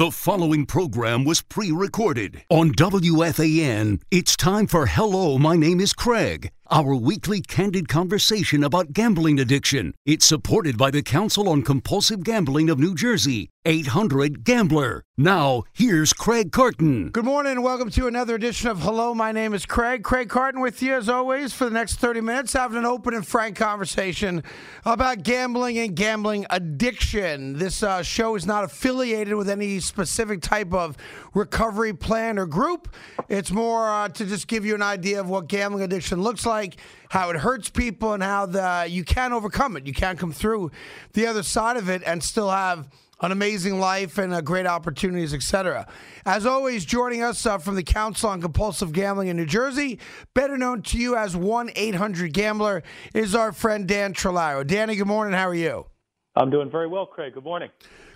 The following program was pre recorded on WFAN. It's time for Hello, my name is Craig, our weekly candid conversation about gambling addiction. It's supported by the Council on Compulsive Gambling of New Jersey, 800 Gambler. Now, here's Craig Carton. Good morning and welcome to another edition of Hello, my name is Craig. Craig Carton with you as always for the next 30 minutes, having an open and frank conversation about gambling and gambling addiction. This uh, show is not affiliated with any specific type of recovery plan or group. It's more uh, to just give you an idea of what gambling addiction looks like, how it hurts people, and how the, you can't overcome it. You can't come through the other side of it and still have an amazing life and uh, great opportunities, etc. As always, joining us uh, from the Council on Compulsive Gambling in New Jersey, better known to you as 1 800 Gambler, is our friend Dan Trolaro. Danny, good morning. How are you? I'm doing very well, Craig. Good morning.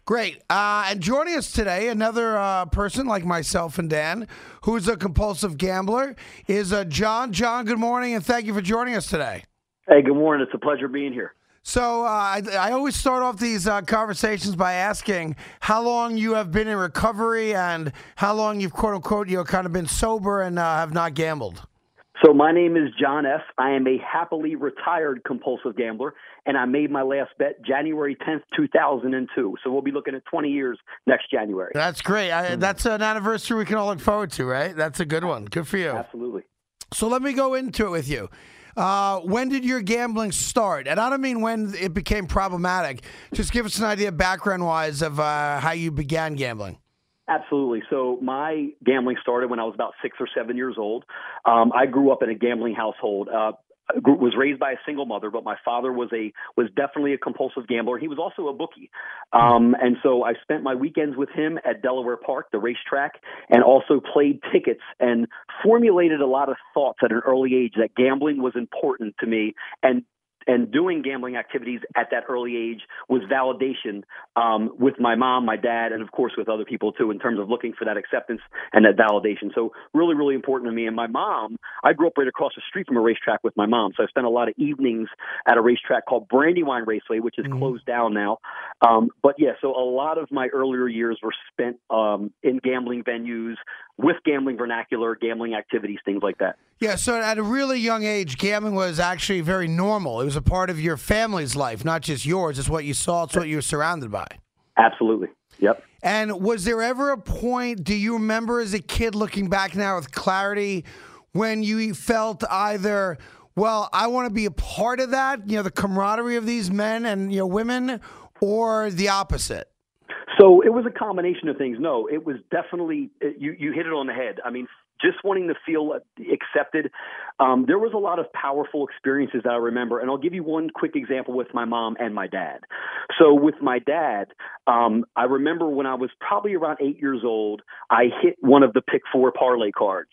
Great. Uh, and joining us today, another uh, person like myself and Dan, who's a compulsive gambler, is uh, John. John, good morning, and thank you for joining us today. Hey, good morning. It's a pleasure being here. So uh, I, I, always start off these uh, conversations by asking how long you have been in recovery and how long you've quote unquote you know kind of been sober and uh, have not gambled. So my name is John F. I am a happily retired compulsive gambler, and I made my last bet January 10th, 2002. So we'll be looking at 20 years next January. That's great. I, mm-hmm. That's an anniversary we can all look forward to, right? That's a good one. Good for you. Absolutely. So let me go into it with you. Uh, when did your gambling start? And I don't mean when it became problematic. Just give us an idea, background wise, of uh, how you began gambling. Absolutely. So my gambling started when I was about six or seven years old. Um, I grew up in a gambling household. Uh, was raised by a single mother, but my father was a was definitely a compulsive gambler. He was also a bookie, um, and so I spent my weekends with him at Delaware Park, the racetrack, and also played tickets and formulated a lot of thoughts at an early age that gambling was important to me and and doing gambling activities at that early age was validation um, with my mom, my dad, and of course with other people too, in terms of looking for that acceptance and that validation. So really, really important to me. And my mom, I grew up right across the street from a racetrack with my mom, so I spent a lot of evenings at a racetrack called Brandywine Raceway, which is mm-hmm. closed down now. Um, but yeah, so a lot of my earlier years were spent um, in gambling venues with gambling vernacular, gambling activities, things like that. Yeah, so at a really young age, gambling was actually very normal. It was a part of your family's life, not just yours. It's what you saw, it's what you were surrounded by. Absolutely. Yep. And was there ever a point, do you remember as a kid looking back now with clarity, when you felt either, well, I want to be a part of that, you know, the camaraderie of these men and you know women, or the opposite? So it was a combination of things. No, it was definitely you. You hit it on the head. I mean, just wanting to feel accepted. Um, there was a lot of powerful experiences that I remember, and I'll give you one quick example with my mom and my dad. So with my dad, um, I remember when I was probably around eight years old, I hit one of the pick four parlay cards,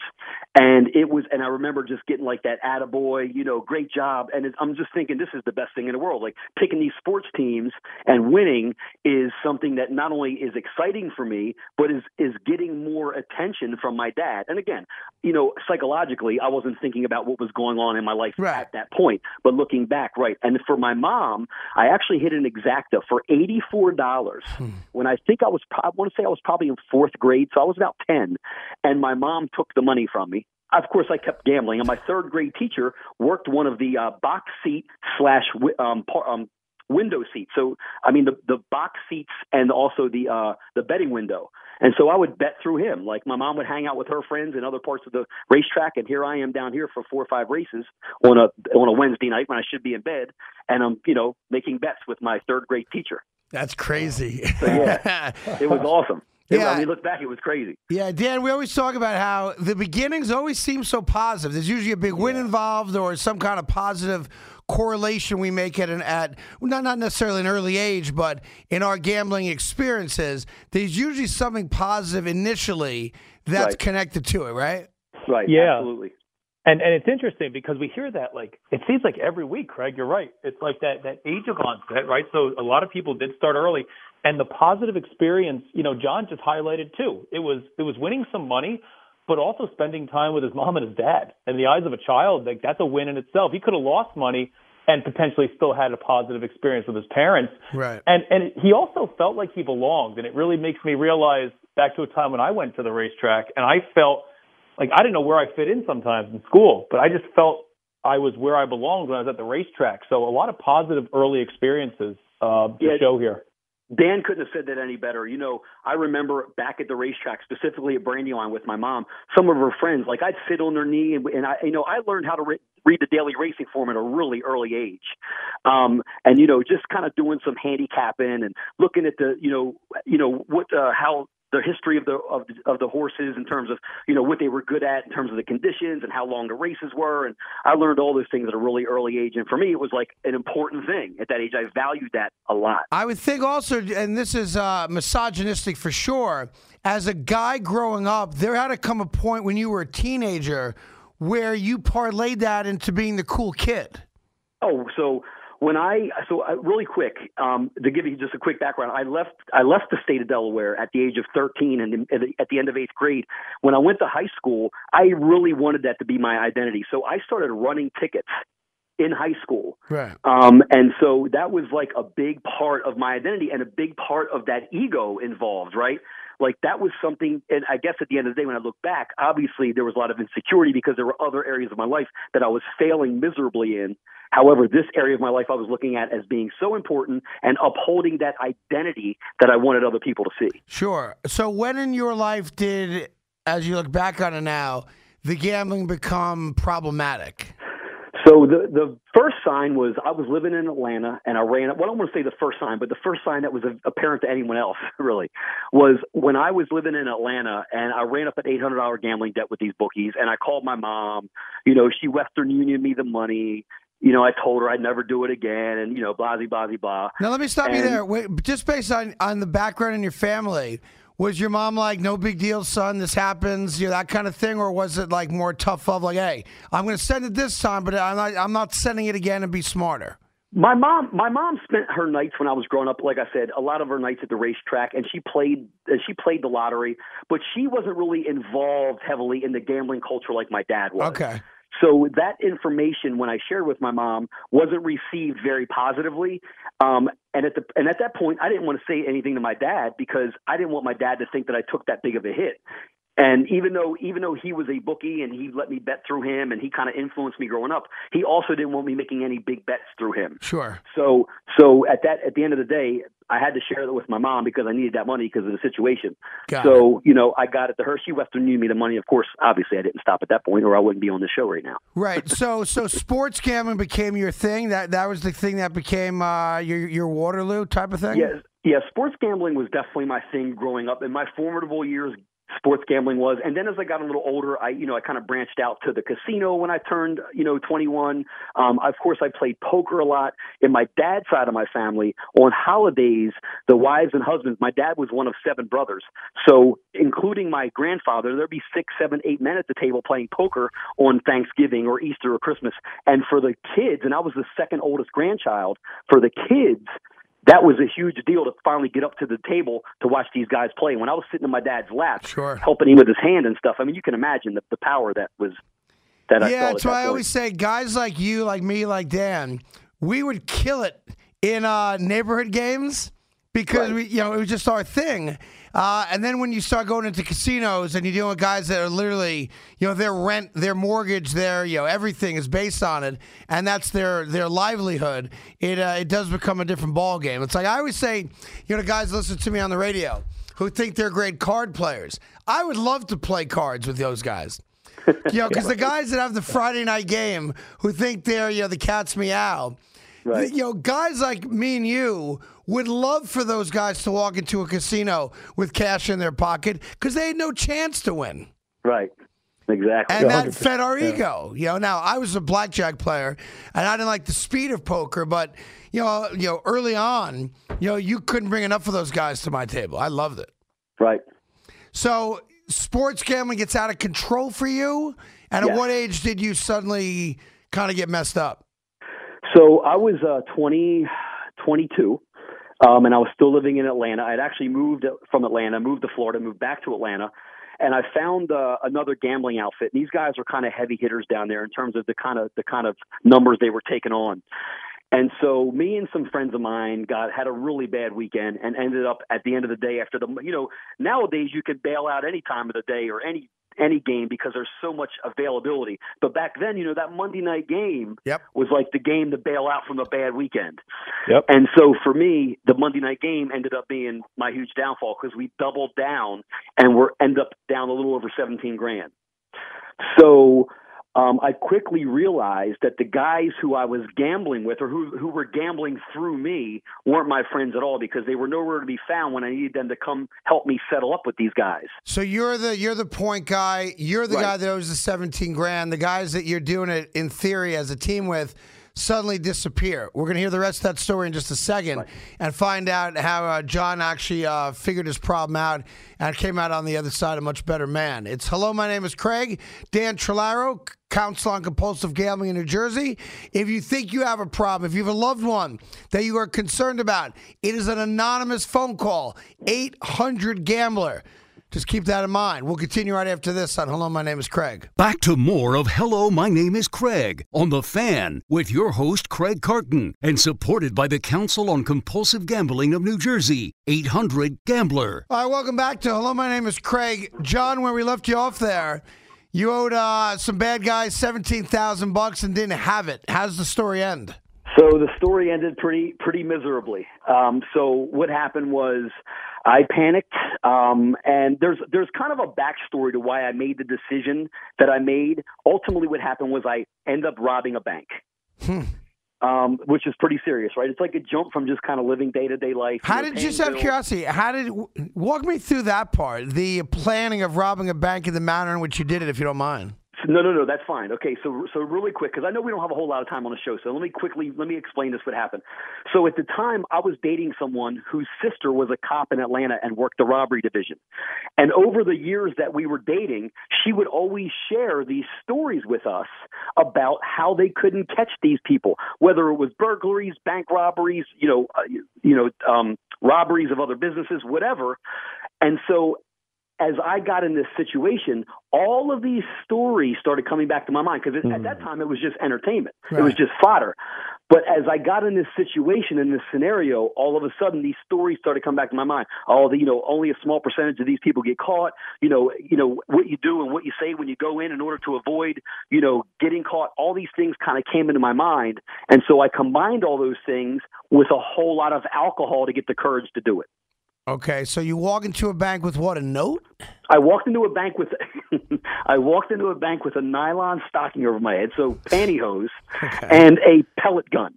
and it was, and I remember just getting like that attaboy, you know, great job, and it, I'm just thinking this is the best thing in the world. Like picking these sports teams and winning is something that not only is exciting for me, but is is getting more attention from my dad. And again, you know, psychologically, I wasn't thinking about what was going on in my life right. at that point. But looking back, right. And for my mom, I actually hit an exacta for $84 hmm. when I think I was, I want to say I was probably in fourth grade. So I was about 10. And my mom took the money from me of course, I kept gambling, and my third grade teacher worked one of the uh, box seat slash um, par- um, window seats. So, I mean, the the box seats and also the uh, the betting window. And so I would bet through him. Like my mom would hang out with her friends in other parts of the racetrack, and here I am down here for four or five races on a on a Wednesday night when I should be in bed, and I'm you know making bets with my third grade teacher. That's crazy. So, yeah, it was awesome. Yeah, I mean, look back, it was crazy. Yeah, Dan, we always talk about how the beginnings always seem so positive. There's usually a big win involved or some kind of positive correlation we make at an at not not necessarily an early age, but in our gambling experiences, there's usually something positive initially that's right. connected to it, right? Right. Yeah. Absolutely. And and it's interesting because we hear that like it seems like every week, Craig. You're right. It's like that that age of onset, right? So a lot of people did start early, and the positive experience, you know, John just highlighted too. It was it was winning some money, but also spending time with his mom and his dad. In the eyes of a child, like that's a win in itself. He could have lost money, and potentially still had a positive experience with his parents. Right. And and he also felt like he belonged, and it really makes me realize back to a time when I went to the racetrack and I felt like I didn't know where I fit in sometimes in school, but I just felt I was where I belonged when I was at the racetrack. So a lot of positive early experiences uh, to Yeah. show here. Dan couldn't have said that any better. You know, I remember back at the racetrack, specifically at Brandywine with my mom, some of her friends, like I'd sit on their knee and, and I, you know, I learned how to re- read the daily racing form at a really early age. Um, and, you know, just kind of doing some handicapping and looking at the, you know, you know, what, uh, how, the history of the of the, of the horses in terms of you know what they were good at in terms of the conditions and how long the races were. And I learned all those things at a really early age. And for me it was like an important thing at that age. I valued that a lot. I would think also, and this is uh, misogynistic for sure, as a guy growing up, there had to come a point when you were a teenager where you parlayed that into being the cool kid. Oh, so when I so uh, really quick um, to give you just a quick background, I left I left the state of Delaware at the age of 13, and at the- at the end of eighth grade, when I went to high school, I really wanted that to be my identity. So I started running tickets in high school. Right. Um, and so that was like a big part of my identity and a big part of that ego involved, right? Like that was something, and I guess at the end of the day, when I look back, obviously there was a lot of insecurity because there were other areas of my life that I was failing miserably in. However, this area of my life I was looking at as being so important and upholding that identity that I wanted other people to see. Sure. So when in your life did, as you look back on it now, the gambling become problematic? So the the first sign was I was living in Atlanta and I ran. Well, I don't want to say the first sign, but the first sign that was apparent to anyone else really was when I was living in Atlanta and I ran up an eight hundred dollar gambling debt with these bookies and I called my mom. You know, she Western Union me the money. You know, I told her I'd never do it again, and you know, blah blah blah blah. Now let me stop you there. Wait, just based on on the background in your family, was your mom like, "No big deal, son. This happens," you know, that kind of thing, or was it like more tough love, like, "Hey, I'm going to send it this time, but I'm not, I'm not sending it again, and be smarter." My mom, my mom spent her nights when I was growing up. Like I said, a lot of her nights at the racetrack, and she played. uh, She played the lottery, but she wasn't really involved heavily in the gambling culture like my dad was. Okay. So that information, when I shared with my mom, wasn't received very positively. Um, and at the and at that point, I didn't want to say anything to my dad because I didn't want my dad to think that I took that big of a hit. And even though even though he was a bookie and he let me bet through him and he kind of influenced me growing up, he also didn't want me making any big bets through him. Sure. So so at that at the end of the day, I had to share it with my mom because I needed that money because of the situation. Got so you know, I got it to her. She Western Union me the money. Of course, obviously, I didn't stop at that point, or I wouldn't be on the show right now. Right. So so sports gambling became your thing. That that was the thing that became uh, your your Waterloo type of thing. Yeah, yeah. Sports gambling was definitely my thing growing up. In my formidable years, sports gambling was. And then as I got a little older, I you know I kind of branched out to the casino when I turned you know 21. Um, of course, I played poker a lot. In my dad's side of my family, on holidays, the wives and husbands. My dad was one of seven brothers, so including my grandfather, there'd be six, seven, eight men at the table playing poker on Thanksgiving or Easter or Christmas. And for the kids, and I was the second oldest grandchild. For the kids, that was a huge deal to finally get up to the table to watch these guys play. When I was sitting in my dad's lap, Sure. helping him with his hand and stuff, I mean, you can imagine the, the power that was that I yeah, that's at why I always say guys like you, like me, like Dan, we would kill it in uh, neighborhood games because Right. we, you know, it was just our thing. Uh, and then when you start going into casinos and you're dealing with guys that are literally, you know, their rent, their mortgage, their, you know, everything is based on it, and that's their their livelihood. It uh, it does become a different ball game. It's like I always say, you know, guys listen to me on the radio who think they're great card players. I would love to play cards with those guys. You know, because the guys that have the Friday night game who think they're, you know, the cat's meow. Right. You know, guys like me and you would love for those guys to walk into a casino with cash in their pocket because they had no chance to win. right, exactly. And that fed our ego. You know, now I was a blackjack player and I didn't like the speed of poker, but you know, you know, early on, you know, you couldn't bring enough of those guys to my table. I loved it. right. So sports gambling gets out of control for you. And at what age did you suddenly kind of get messed up? So I was uh, 20, 22, um, and I was still living in Atlanta. I had actually moved from Atlanta, moved to Florida, moved back to Atlanta, and I found uh, another gambling outfit. And these guys are kind of heavy hitters down there in terms of the kind of the kind of numbers they were taking on. And so me and some friends of mine got had a really bad weekend and ended up at the end of the day after the you know nowadays you could bail out any time of the day or any any game because there's so much availability. But back then, you know, that Monday night game Yep. was like the game to bail out from a bad weekend. Yep. And so for me, the Monday night game ended up being my huge downfall because we doubled down and we're end up down a little over 17 grand. So um, I quickly realized that the guys who I was gambling with or who, who were gambling through me weren't my friends at all because they were nowhere to be found when I needed them to come help me settle up with these guys. So you're the you're the point guy. You're the Right. guy that owes the 17 grand. The guys that you're doing it in theory as a team with suddenly disappear. We're going to hear the rest of that story in just a second and find out how uh, John actually uh, figured his problem out and came out on the other side a much better man. It's hello. My name is Craig Dan Trolaro, Council on compulsive gambling in New Jersey. If you think you have a problem, if you have a loved one that you are concerned about, it is an anonymous phone call. 800 Gambler. Just keep that in mind. We'll continue right after this on Hello, my name is Craig. Back to more of Hello, my name is Craig on The Fan with your host, Craig Carton, and supported by the Council on Compulsive Gambling of New Jersey, 800 Gambler. All right, welcome back to Hello, my name is Craig. John, where we left you off there, you owed uh, some bad guys 17000 bucks and didn't have it. How's the story end? So the story ended pretty pretty miserably. Um, so what happened was I panicked, um, and there's there's kind of a backstory to why I made the decision that I made. Ultimately, what happened was I end up robbing a bank. Um, which is pretty serious, right? It's like a jump from just kind of living day to day life. How did, just out of curiosity, how did, walk me through that part, the planning of robbing a bank and the manner in which you did it, if you don't mind. No, no, no, that's fine. Okay, so so really quick because I know we don't have a whole lot of time on the show, so let me quickly let me explain this what happened. So at the time, I was dating someone whose sister was a cop in Atlanta and worked the robbery division, and over the years that we were dating, she would always share these stories with us about how they couldn't catch these people, whether it was burglaries, bank robberies, you know, uh, you, you know, um, robberies of other businesses, whatever. And so as I got in this situation, all of these stories started coming back to my mind because at that mm. time it was just entertainment. It was just fodder. But as I got in this situation, in this scenario, all of a sudden these stories started coming back to my mind. All the, you know, only a small percentage of these people get caught. You know, you know what you do and what you say when you go in in order to avoid, you know, getting caught. All these things kind of came into my mind, and so I combined all those things with a whole lot of alcohol to get the courage to do it. Okay, so you walk into a bank with what, a note? I walked into a bank with I walked into a bank with a nylon stocking over my head, so pantyhose, and a pellet gun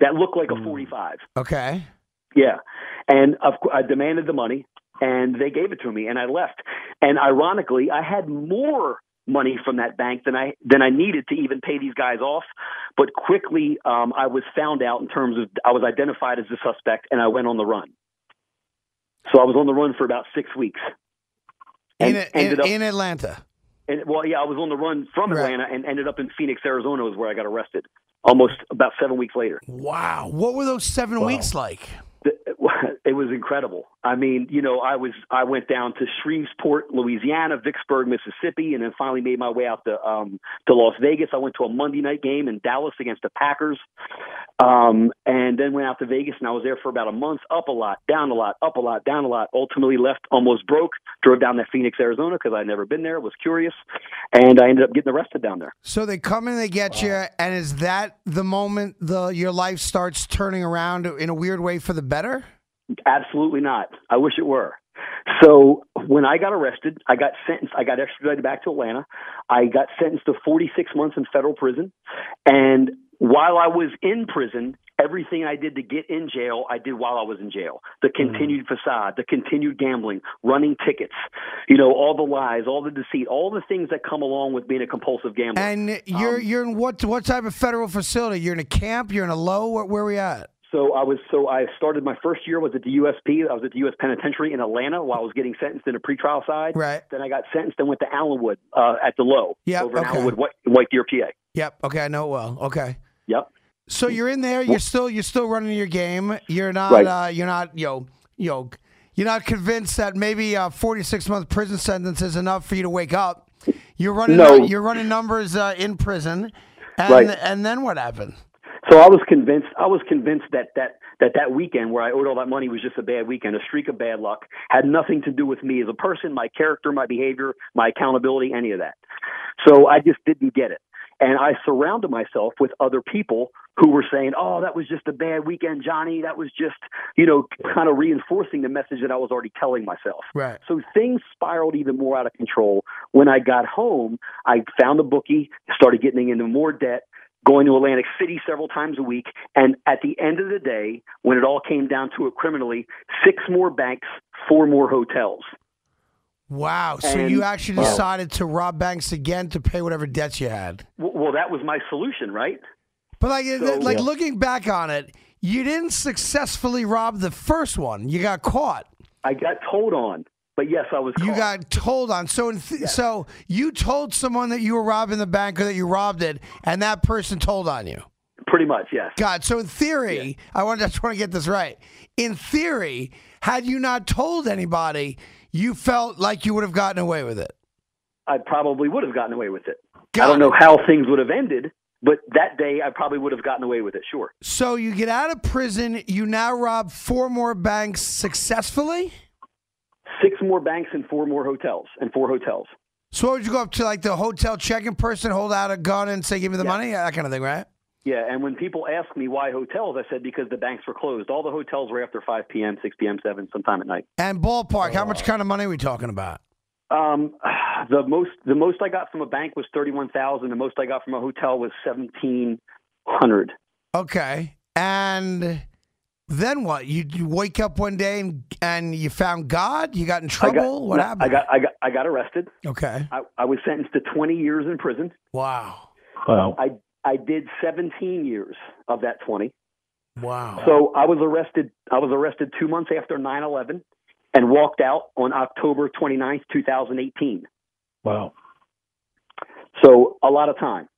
that looked like a 45. Okay. Yeah, and of course, I demanded the money, and they gave it to me, and I left. And ironically, I had more money from that bank than I than I needed to even pay these guys off. But quickly, um, I was found out in terms of I was identified as the suspect, and I went on the run. So I was on the run for about six weeks. In, And in, ended up in Atlanta. and well, yeah, I was on the run from Right. Atlanta and ended up in Phoenix, Arizona, is where I got arrested. Almost about seven weeks later. Wow. What were those seven weeks like? It was incredible. I mean, you know, I was I went down to Shreveport, Louisiana, Vicksburg, Mississippi, and then finally made my way out to um to Las Vegas. I went to a Monday night game in Dallas against the Packers. Um and then went out to Vegas and I was there for about a month, up a lot, down a lot, up a lot, down a lot. Ultimately left almost broke, drove down to Phoenix, Arizona because I'd never been there, was curious, and I ended up getting arrested down there. So they come in, they get you, and is that the moment the your life starts turning around in a weird way for the better? Absolutely not. I wish it were. So when I got arrested, I got sentenced. I got extradited back to Atlanta. I got sentenced to 46 months in federal prison. And while I was in prison, everything I did to get in jail, I did while I was in jail. The mm-hmm. continued facade, the continued gambling, running tickets, you know, all the lies, all the deceit, all the things that come along with being a compulsive gambler. And you're um, you're in what what type of federal facility? You're in a camp. You're in a low. Where, where are we at? So I was so I started my first year was at the USP. I was at the U.S. Penitentiary in Atlanta while I was getting sentenced in a pretrial side. Right. Then I got sentenced and went to Allenwood uh, at the low Yep, over in okay. Allenwood, White, White Deer, PA. Yep. Okay, I know it well. Okay. Yep. So you're in there. You're still you're still running your game. You're not. Right. Uh, you're not. You know. You're not convinced that maybe a 46 month prison sentence is enough for you to wake up. You're running. No. You're running numbers uh, in prison, and Right. and then what happened? So I was convinced. I was convinced that that that that weekend where I owed all that money was just a bad weekend, a streak of bad luck, had nothing to do with me as a person, my character, my behavior, my accountability, any of that. So I just didn't get it, and I surrounded myself with other people who were saying, "Oh, that was just a bad weekend, Johnny. That was just you know kind of reinforcing the message that I was already telling myself." Right. So things spiraled even more out of control. When I got home, I found a bookie, started getting into more debt, going to Atlantic City several times a week, and at the end of the day, when it all came down to it criminally, six more banks, four more hotels. Wow. So And- you actually decided to rob banks again to pay whatever debts you had. Well, that was my solution, right? But like, So- like Yeah. looking back on it, you didn't successfully rob the first one. You got caught. I got told on, but yes, I was. You got told on. So, in th- so you told someone that you were robbing the bank or that you robbed it, and that person told on you. pretty much yes. God. So in theory, I want to just want to get this right. In theory, had you not told anybody, you felt like you would have gotten away with it. I probably would have gotten away with it. Got I don't it. know how things would have ended, but that day I probably would have gotten away with it. Sure. So you get out of prison. You now rob four more banks successfully. Six more banks and four more hotels, and four hotels. So what would you go up to like the hotel check-in person, hold out a gun, and say, "Give me the Yeah. money," that kind of thing, right? Yeah, and when people ask me why hotels, I said because the banks were closed. All the hotels were after 5 p.m., 6 p.m., 7, sometime at night. And ballpark, how much kind of money are we talking about? Um, the most the most I got from a bank was thirty one thousand. The most I got from a hotel was seventeen hundred. Okay. And then what? You, you wake up one day and and you found God. You got in trouble. got, what no, happened? I got I got I got arrested. Okay. I, I was sentenced to twenty years in prison. Wow. Wow. I I did seventeen years of that twenty. Wow. So I was arrested. I was arrested two months after 9-11 and walked out on October 29th, 2018. Wow. So a lot of time.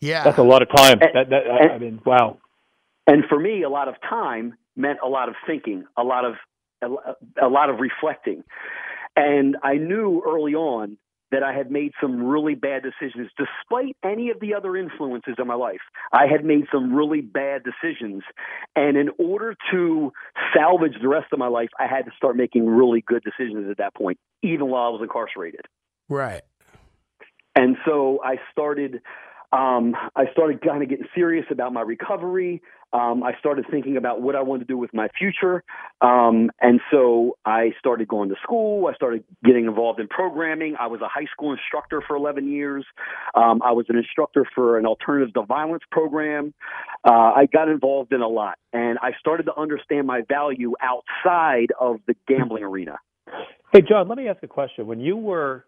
yeah. That's a lot of time. And- That, that, I- I mean, wow. And for me, a lot of time meant a lot of thinking, a lot of a, a lot of reflecting. And I knew early on that I had made some really bad decisions, despite any of the other influences in my life. I had made some really bad decisions, and in order to salvage the rest of my life, I had to start making really good decisions at that point, even while I was incarcerated. right. And so I started, um, I started kind of getting serious about my recovery. Um, I started thinking about what I wanted to do with my future. Um, and so I started going to school. I started getting involved in programming. I was a high school instructor for 11 years. Um, I was an instructor for an alternative to violence program. Uh, I got involved in a lot, and I started to understand my value outside of the gambling arena. Hey, John, let me ask a question. When you were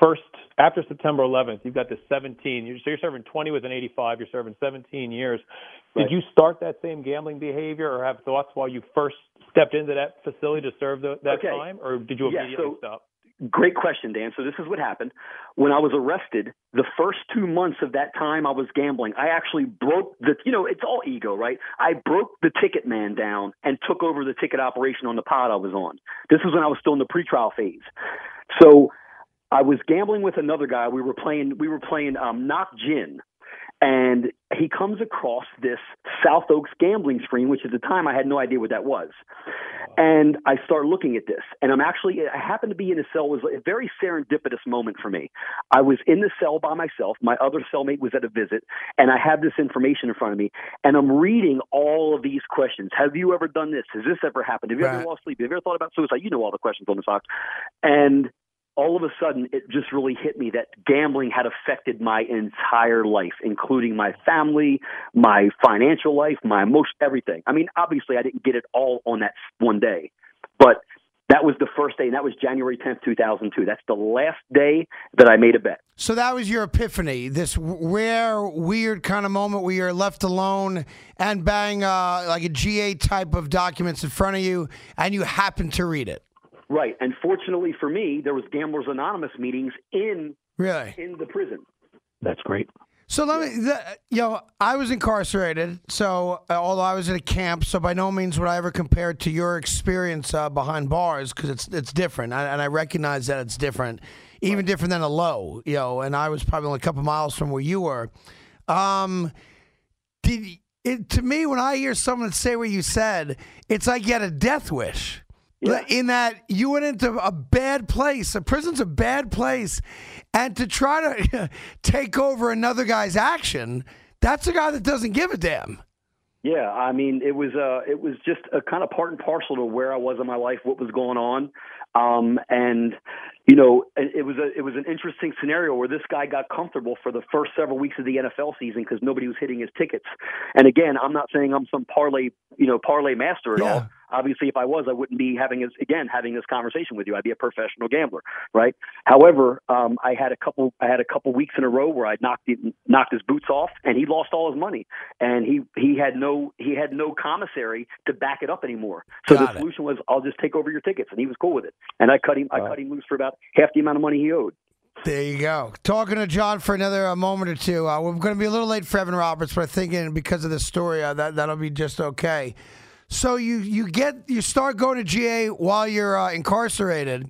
first after September 11th, you've got the 17. You're, so you're serving 20 with an 85. You're serving 17 years. Did Right. you start that same gambling behavior, or have thoughts while you first stepped into that facility to serve the, that Okay. time, or did you Yeah, immediately so- stop? Great question, Dan. So this is what happened. When I was arrested, the first two months of that time I was gambling. I actually broke the you know, it's all ego, right? I broke the ticket man down and took over the ticket operation on the pod I was on. This was when I was still in the pretrial phase. So I was gambling with another guy. We were playing we were playing um knock gin. And he comes across this South Oaks gambling screen, which at the time I had no idea what that was. And I start looking at this, and I'm actually, I happened to be in a cell. It was a very serendipitous moment for me. I was in the cell by myself. My other cellmate was at a visit, and I have this information in front of me, and I'm reading all of these questions. Have you ever done this? Has this ever happened? Have you Right. ever lost sleep? Have you ever thought about suicide? You know all the questions on the box. And all of a sudden, it just really hit me that gambling had affected my entire life, including my family, my financial life, my most everything. I mean, obviously, I didn't get it all on that one day, but that was the first day, and that was January 10th, 2002. That's the last day that I made a bet. So that was your epiphany, this rare, weird kind of moment where you're left alone and bang uh, like a GA type of documents in front of you, and you happen to read it. Right, and fortunately for me, there was Gamblers Anonymous meetings in Really? in the prison. That's great. So let me, the, you know, I was incarcerated. So uh, although I was in a camp, so by no means would I ever compare it to your experience uh, behind bars because it's it's different, I, and I recognize that it's different, even different than a low. You know, and I was probably only a couple miles from where you were. Um, did it to me when I hear someone say what you said, it's like you had a death wish. Yeah. In that you went into a bad place. A prison's a bad place. And to try to take over another guy's action, that's a guy that doesn't give a damn. Yeah, I mean, it was uh, it was just a kind of part and parcel to where I was in my life, what was going on, um, and you know, it, it was a it was an interesting scenario where this guy got comfortable for the first several weeks of the NFL season because nobody was hitting his tickets. And again, I'm not saying I'm some parlay, you know, parlay master at Yeah. all. Obviously, if I was, I wouldn't be having this again having this conversation with you. I'd be a professional gambler, right? However, um, I had a couple I had a couple weeks in a row where I knocked it, knocked his boots off, and he lost all his money, and he he had no he had no commissary to back it up anymore. So Got the it. solution was I'll just take over your tickets, and he was cool with it. And I cut him I cut him loose for about half the amount of money he owed. There you go. Talking to John for another uh, moment or two. Uh, we're going to be a little late for Evan Roberts, but I'm thinking because of this story, uh, that that'll be just okay. So you you get you start going to GA while you're uh, incarcerated,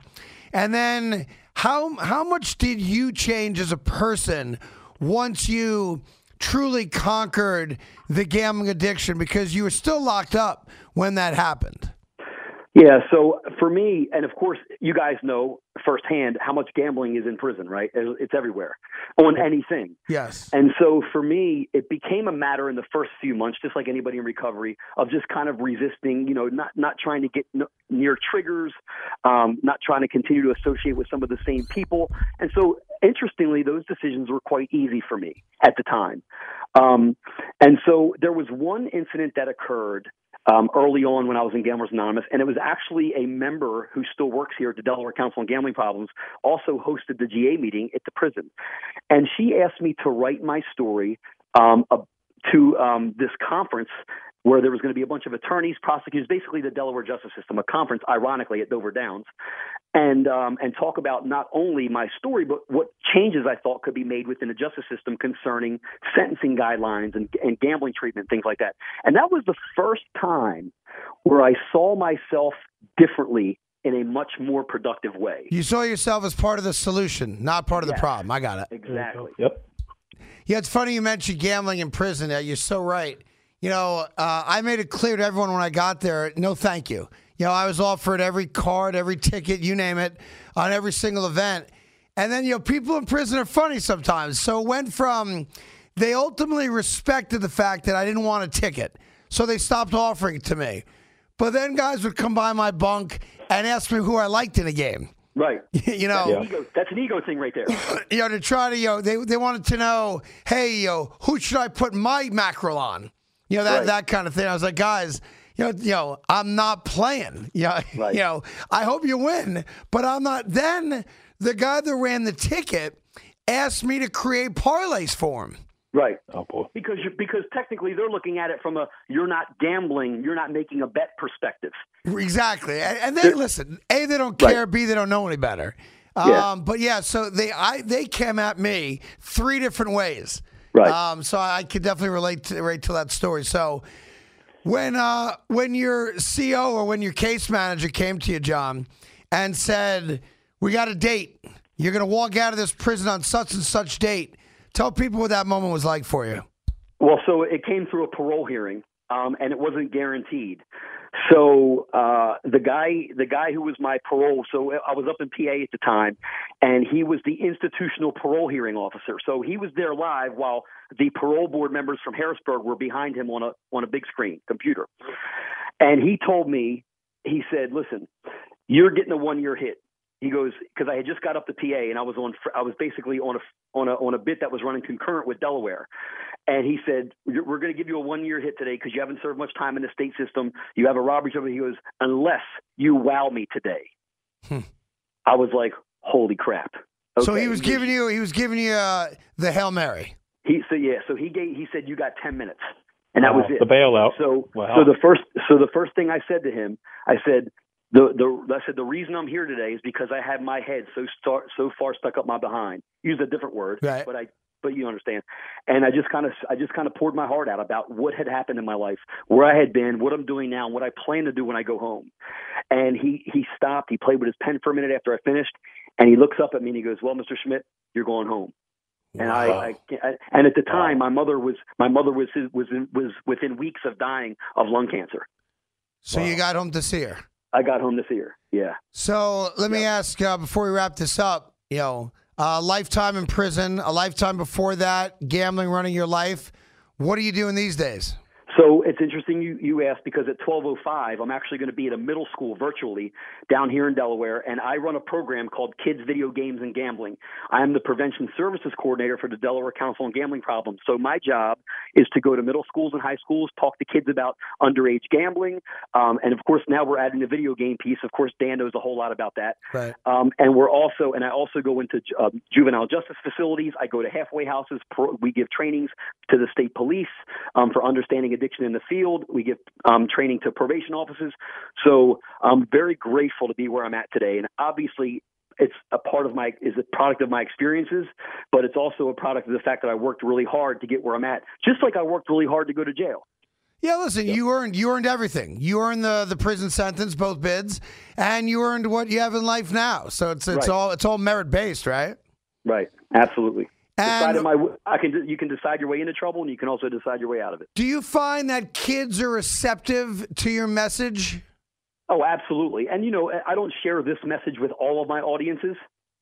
and then how how much did you change as a person once you truly conquered the gambling addiction? Because you were still locked up when that happened. Yeah, so for me, and of course, you guys know firsthand how much gambling is in prison, right? It's everywhere on anything. Yes. And so for me, it became a matter in the first few months, just like anybody in recovery, of just kind of resisting, you know, not not trying to get near triggers, um, not trying to continue to associate with some of the same people. And so, interestingly, those decisions were quite easy for me at the time. Um, and so there was one incident that occurred um, early on when I was in Gamblers Anonymous, and it was actually a member who still works here at the Delaware Council on Gambling Problems, also hosted the GA meeting at the prison, and she asked me to write my story um, to um, this conference where there was going to be a bunch of attorneys, prosecutors, basically the Delaware justice system, a conference, ironically, at Dover Downs, and um, and talk about not only my story, but what changes I thought could be made within the justice system concerning sentencing guidelines and, and gambling treatment, things like that. And that was the first time where I saw myself differently in a much more productive way. You saw yourself as part of the solution, not part of the problem. I got it. Exactly. Yep. Yeah, it's funny you mentioned gambling in prison. You're so right. You know, uh, I made it clear to everyone when I got there, no thank you. You know, I was offered every card, every ticket, you name it, on every single event. And then, you know, people in prison are funny sometimes. So it went from they ultimately respected the fact that I didn't want a ticket. So they stopped offering it to me. But then guys would come by my bunk and ask me who I liked in a game. Right. you know, That's, an ego, that's an ego thing right there. you know, to try to, you know, they, they wanted to know, hey, you know, who should I put my mackerel on? You know, that, Right. that kind of thing. I was like, guys, you know, you know, I'm not playing. You know, Right. you know, I hope you win, but I'm not. Then the guy that ran the ticket asked me to create parlays for him. Right. Oh boy. Because you because technically they're looking at it from a you're not gambling, you're not making a bet perspective. Exactly. And, and they listen, A, they don't Right. care, B, they don't know any better. Yeah. Um, but yeah, so they I they came at me three different ways. Right. Um, so I could definitely relate to relate to that story. So when uh when your CO or when your case manager came to you, John, and said, We got a date. You're gonna walk out of this prison on such and such date. Tell people what that moment was like for you. Well, so it came through a parole hearing, um, and it wasn't guaranteed. So uh, the guy, the guy who was my parole, so I was up in PA at the time, and he was the institutional parole hearing officer. So he was there live while the parole board members from Harrisburg were behind him on a on a big screen computer. And he told me, he said, "Listen, you're getting a one year hit." He goes because I had just got up to PA and I was on I was basically on a on a on a bit that was running concurrent with Delaware, and he said "We're- we're going to give you a one year hit today because you haven't served much time in the state system. You have a robbery charge. He goes unless you wow me today. Hmm. I was like, holy crap. So he was giving you he was giving you uh, the hail mary. He said yeah. So he gave he said you got ten minutes, and that was Wow, it. The bailout. So Wow. so the first so the first thing I said to him, I said the the I said the reason I'm here today is because I had my head so star, so far stuck up my behind. Use a different word, Right. but I but you understand. And I just kind of I just kind of poured my heart out about what had happened in my life, where I had been, what I'm doing now, and what I plan to do when I go home. And he he stopped. He played with his pen for a minute after I finished, and he looks up at me and he goes, "Well, Mr. Schmidt, you're going home." And I, I, I, and at the time, my mother was my mother was was in, was within weeks of dying of lung cancer. So you got home to see her. I got home to see her. Yeah. So let me ask uh, before we wrap this up. You know, a lifetime in prison, a lifetime before that, gambling, running your life. What are you doing these days? So it's interesting you, you asked because at 12:05 I'm actually going to be at a middle school virtually down here in Delaware, and I run a program called Kids Video Games and Gambling. I am the prevention services coordinator for the Delaware Council on Gambling Problems. So my job is to go to middle schools and high schools, talk to kids about underage gambling, um, and of course now we're adding the video game piece. Of course Dan knows a whole lot about that. Right. Um, and we're also, and I also go into uh, juvenile justice facilities. I go to halfway houses. Pro, we give trainings to the state police um, for understanding addiction in the field. We give um, training to probation officers. So I'm very grateful to be where I'm at today. And obviously, it's a part of my is a product of my experiences, but it's also a product of the fact that I worked really hard to get where I'm at. Just like I worked really hard to go to jail. Yeah, listen, yep. you earned you earned everything. You earned the the prison sentence, both bids, and you earned what you have in life now. So it's it's right. all it's all merit based, right? Right. Absolutely. And my, I can, you can decide your way into trouble, and you can also decide your way out of it. Do you find that kids are receptive to your message? Oh, absolutely. And you know, I don't share this message with all of my audiences.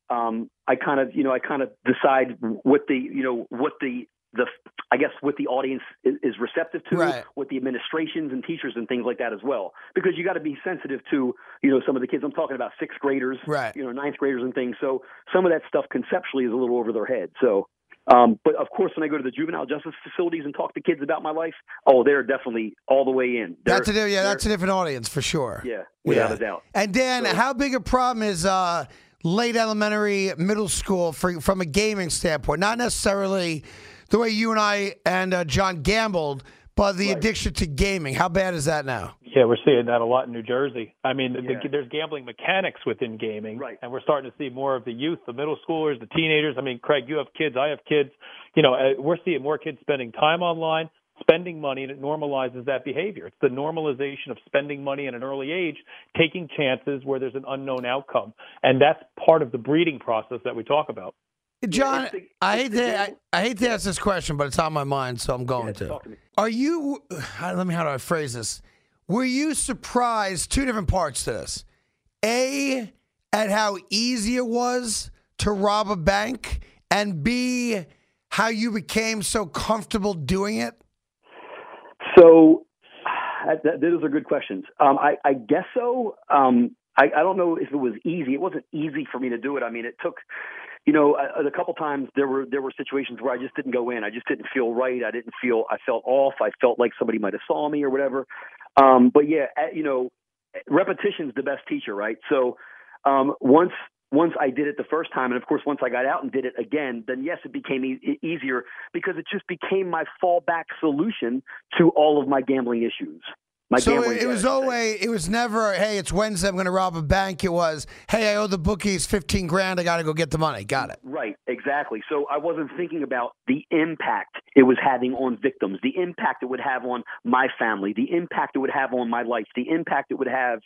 Um, I kind of, you know, I kind of decide what the, you know, what the the I guess what the audience is, is receptive to, right. what the administrations and teachers and things like that as well, because you got to be sensitive to you know some of the kids. I'm talking about sixth graders, right. you know, ninth graders and things. So some of that stuff conceptually is a little over their head. So. Um, but of course, when I go to the juvenile justice facilities and talk to kids about my life, oh, they're definitely all the way in. They're, that's a yeah, that's a different audience for sure. Yeah, without yeah. a doubt. And Dan, so, how big a problem is uh, late elementary, middle school for, from a gaming standpoint? Not necessarily the way you and I and uh, John gambled, but the right. addiction to gaming. How bad is that now? Yeah, we're seeing that a lot in New Jersey. I mean, yeah. the, there's gambling mechanics within gaming, right. and we're starting to see more of the youth, the middle schoolers, the teenagers. I mean, Craig, you have kids, I have kids. You know, uh, we're seeing more kids spending time online, spending money, and it normalizes that behavior. It's the normalization of spending money at an early age, taking chances where there's an unknown outcome, and that's part of the breeding process that we talk about. John, I hate to I, I, hate to ask this question, but it's on my mind, so I'm going yeah, to. to Are you? Let me. How do I phrase this? Were you surprised? Two different parts to this. A, at how easy it was to rob a bank, and B, how you became so comfortable doing it. So, that, those are good questions. Um, I, I, guess so. Um, I, I don't know if it was easy. It wasn't easy for me to do it. I mean, it took you know, a, a couple times there were there were situations where I just didn't go in. I just didn't feel right. I didn't feel. I felt off. I felt like somebody might have saw me or whatever. Um, but yeah, you know, repetition's the best teacher, right? So um, once once I did it the first time, and of course once I got out and did it again, then yes, it became e- easier because it just became my fallback solution to all of my gambling issues. My so it, it was always it was never hey it's Wednesday I'm going to rob a bank. It was hey I owe the bookies 15 grand I got to go get the money. Got it. Right exactly. So I wasn't thinking about the impact it was having on victims the impact it would have on my family the impact it would have on my life the impact it would have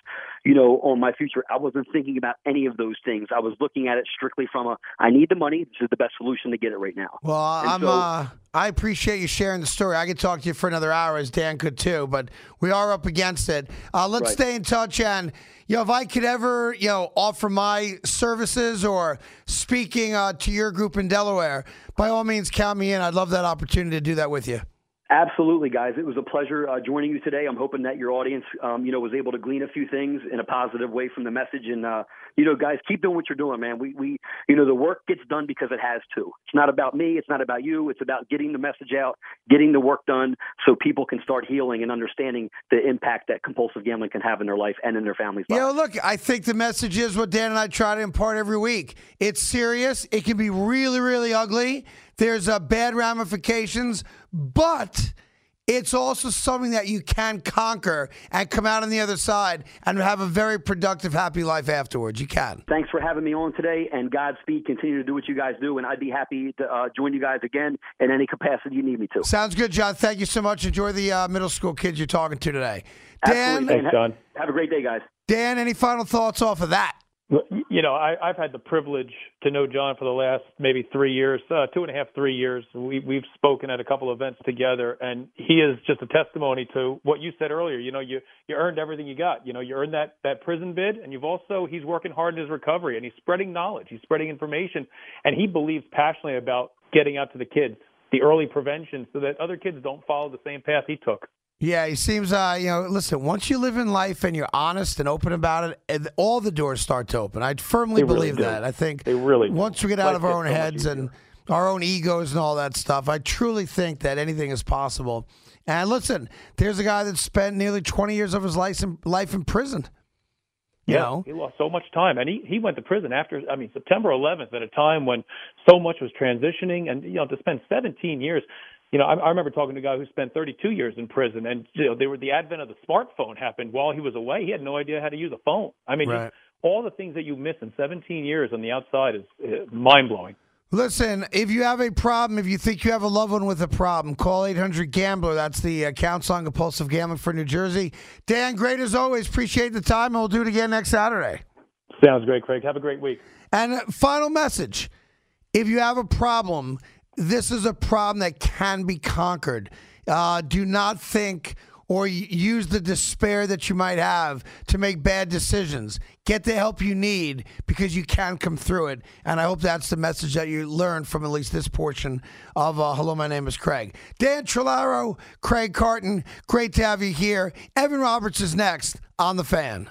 you know on my future. I wasn't thinking about any of those things. I was looking at it strictly from a I need the money this is the best solution to get it right now. Well and I'm so, uh I appreciate you sharing the story. I could talk to you for another hour, as Dan could too, but we are up against it. Uh, let's right. stay in touch. And, you know, if I could ever, you know, offer my services or speaking uh, to your group in Delaware, by all means, count me in. I'd love that opportunity to do that with you. Absolutely, guys. It was a pleasure uh, joining you today. I'm hoping that your audience, um, you know, was able to glean a few things in a positive way from the message. And uh, you know, guys, keep doing what you're doing, man. We, we, you know, the work gets done because it has to. It's not about me. It's not about you. It's about getting the message out, getting the work done, so people can start healing and understanding the impact that compulsive gambling can have in their life and in their families'. You know, look, I think the message is what Dan and I try to impart every week. It's serious. It can be really, really ugly. There's uh, bad ramifications, but it's also something that you can conquer and come out on the other side and have a very productive, happy life afterwards. You can. Thanks for having me on today, and Godspeed. Continue to do what you guys do, and I'd be happy to uh, join you guys again in any capacity you need me to. Sounds good, John. Thank you so much. Enjoy the uh, middle school kids you're talking to today. Dan, Absolutely. Thanks, John. Have a great day, guys. Dan, any final thoughts off of that? You know, I, I've had the privilege to know John for the last maybe three years, uh, two and a half, three years. We, we've spoken at a couple events together, and he is just a testimony to what you said earlier. You know, you you earned everything you got. You know, you earned that that prison bid, and you've also he's working hard in his recovery, and he's spreading knowledge, he's spreading information, and he believes passionately about getting out to the kids, the early prevention, so that other kids don't follow the same path he took. Yeah, he seems, uh, you know, listen, once you live in life and you're honest and open about it, all the doors start to open. I firmly really believe do. that. I think They really do. once we get out Life of our own so heads and our own egos and all that stuff, I truly think that anything is possible. And listen, there's a guy that spent nearly 20 years of his life in, life in prison. You yeah, know? he lost so much time, and he he went to prison after. I mean, September 11th, at a time when so much was transitioning, and you know, to spend 17 years. You know, I, I remember talking to a guy who spent 32 years in prison, and you know, they were the advent of the smartphone happened while he was away. He had no idea how to use a phone. I mean, Right. just all the things that you miss in 17 years on the outside is uh, mind blowing. Listen, if you have a problem, if you think you have a loved one with a problem, call 800 Gambler. That's the uh, Council on Compulsive Gambling for New Jersey. Dan, great as always. Appreciate the time, and we'll do it again next Saturday. Sounds great, Craig. Have a great week. And final message if you have a problem, this is a problem that can be conquered. Uh, do not think or use the despair that you might have to make bad decisions. Get the help you need because you can come through it. And I hope that's the message that you learned from at least this portion of uh, Hello, my name is Craig. Dan Trolaro, Craig Carton, great to have you here. Evan Roberts is next on The Fan.